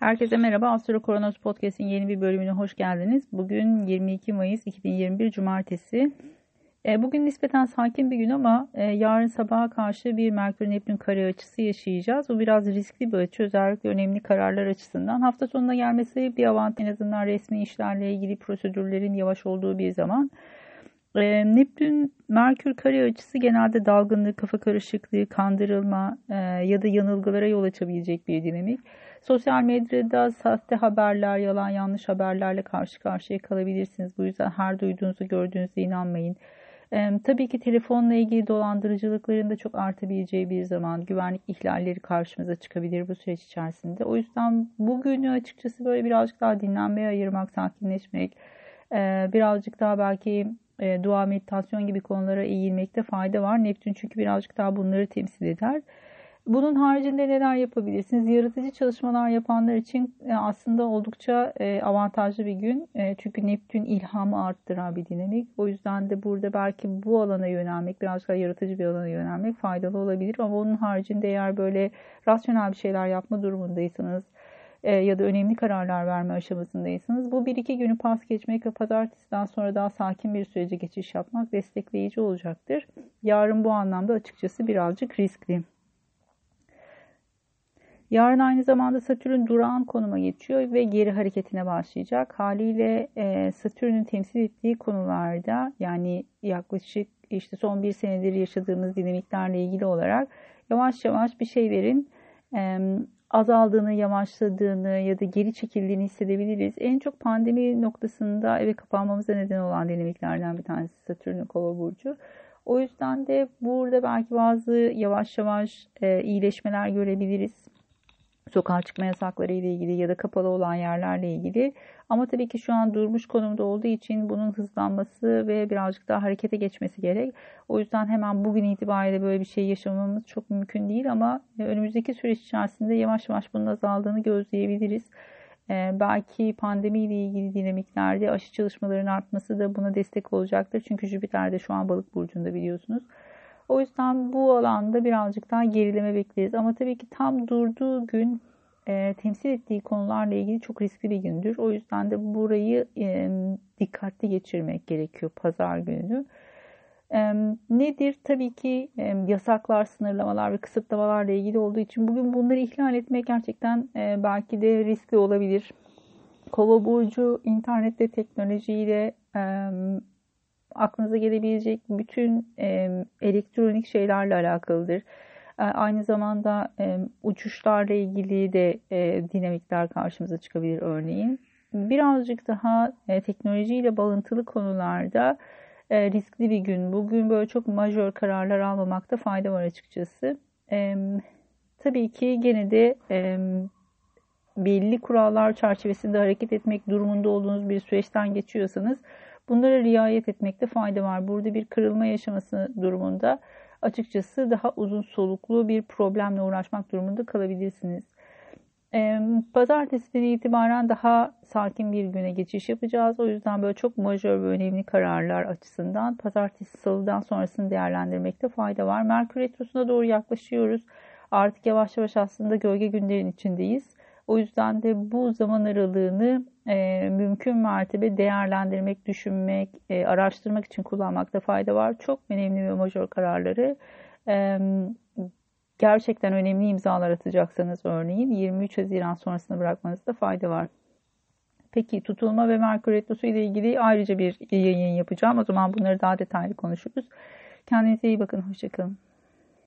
Herkese merhaba. Astro Kronos Podcast'in yeni bir bölümüne hoş geldiniz. Bugün 22 Mayıs 2021 Cumartesi. E, bugün nispeten sakin bir gün ama e, yarın sabaha karşı bir Merkür Neptün kare açısı yaşayacağız. Bu biraz riskli bir açı özellikle önemli kararlar açısından. Hafta sonuna gelmesi bir avantaj en azından resmi işlerle ilgili prosedürlerin yavaş olduğu bir zaman. E, Neptün Merkür kare açısı genelde dalgınlık, kafa karışıklığı, kandırılma ya da yanılgılara yol açabilecek bir dinamik. Sosyal medyada sahte haberler, yalan yanlış haberlerle karşı karşıya kalabilirsiniz. Bu yüzden her duyduğunuzu gördüğünüzde inanmayın. Ee, tabii ki telefonla ilgili dolandırıcılıkların da çok artabileceği bir zaman güvenlik ihlalleri karşımıza çıkabilir bu süreç içerisinde. O yüzden bugünü açıkçası böyle birazcık daha dinlenmeye ayırmak, sakinleşmek, e, birazcık daha belki e, dua, meditasyon gibi konulara eğilmekte fayda var. Neptün çünkü birazcık daha bunları temsil eder. Bunun haricinde neler yapabilirsiniz? Yaratıcı çalışmalar yapanlar için e, aslında oldukça e, avantajlı bir gün. Çünkü Neptün ilhamı arttıran bir dinamik. O yüzden de burada belki bu alana yönelmek, biraz daha yaratıcı bir alana yönelmek faydalı olabilir. Ama onun haricinde eğer böyle rasyonel bir şeyler yapma durumundaysanız ya da önemli kararlar verme aşamasındaysanız bu bir iki günü pas geçmek ve pazartesiden sonra daha sakin bir sürece geçiş yapmak destekleyici olacaktır. Yarın bu anlamda açıkçası birazcık riskli. Yarın aynı zamanda Satürn durağan konuma geçiyor ve geri hareketine başlayacak. Haliyle e, Satürn'ün temsil ettiği konularda yani yaklaşık işte son bir senedir yaşadığımız dinamiklerle ilgili olarak yavaş yavaş bir şeylerin e, azaldığını, yavaşladığını ya da geri çekildiğini hissedebiliriz. En çok pandemi noktasında eve kapanmamıza neden olan dinamiklerden bir tanesi Satürn'ün kova burcu. O yüzden de burada belki bazı yavaş yavaş e, iyileşmeler görebiliriz sokağa çıkma yasakları ile ilgili ya da kapalı olan yerlerle ilgili. Ama tabii ki şu an durmuş konumda olduğu için bunun hızlanması ve birazcık daha harekete geçmesi gerek. O yüzden hemen bugün itibariyle böyle bir şey yaşamamız çok mümkün değil ama önümüzdeki süreç içerisinde yavaş yavaş bunun azaldığını gözleyebiliriz. Ee, belki pandemiyle ilgili dinamiklerde aşı çalışmalarının artması da buna destek olacaktır. Çünkü Jüpiter de şu an balık burcunda biliyorsunuz. O yüzden bu alanda birazcık daha gerileme bekleriz. Ama tabii ki tam durduğu gün e, temsil ettiği konularla ilgili çok riskli bir gündür. O yüzden de burayı e, dikkatli geçirmek gerekiyor pazar günü. E, nedir? Tabii ki e, yasaklar, sınırlamalar ve kısıtlamalarla ilgili olduğu için bugün bunları ihlal etmek gerçekten e, belki de riskli olabilir. Kova burcu internette teknolojiyle e, aklınıza gelebilecek bütün e, elektronik şeylerle alakalıdır. E, aynı zamanda e, uçuşlarla ilgili de e, dinamikler karşımıza çıkabilir örneğin. Birazcık daha teknolojiyle bağıntılı konularda riskli bir gün. Bugün böyle çok majör kararlar almamakta fayda var açıkçası. Tabii ki gene de belli kurallar çerçevesinde hareket etmek durumunda olduğunuz bir süreçten geçiyorsanız Bunlara riayet etmekte fayda var. Burada bir kırılma yaşaması durumunda açıkçası daha uzun soluklu bir problemle uğraşmak durumunda kalabilirsiniz. Pazartesiden itibaren daha sakin bir güne geçiş yapacağız. O yüzden böyle çok majör ve önemli kararlar açısından pazartesi salıdan sonrasını değerlendirmekte fayda var. Merkür Retrosu'na doğru yaklaşıyoruz. Artık yavaş yavaş aslında gölge günlerin içindeyiz. O yüzden de bu zaman aralığını e, mümkün mertebe değerlendirmek, düşünmek, e, araştırmak için kullanmakta fayda var. Çok önemli ve majör kararları e, gerçekten önemli imzalar atacaksanız örneğin 23 Haziran sonrasını bırakmanızda fayda var. Peki tutulma ve Merkür Retrosu ile ilgili ayrıca bir yayın yapacağım. O zaman bunları daha detaylı konuşuruz. Kendinize iyi bakın. Hoşçakalın.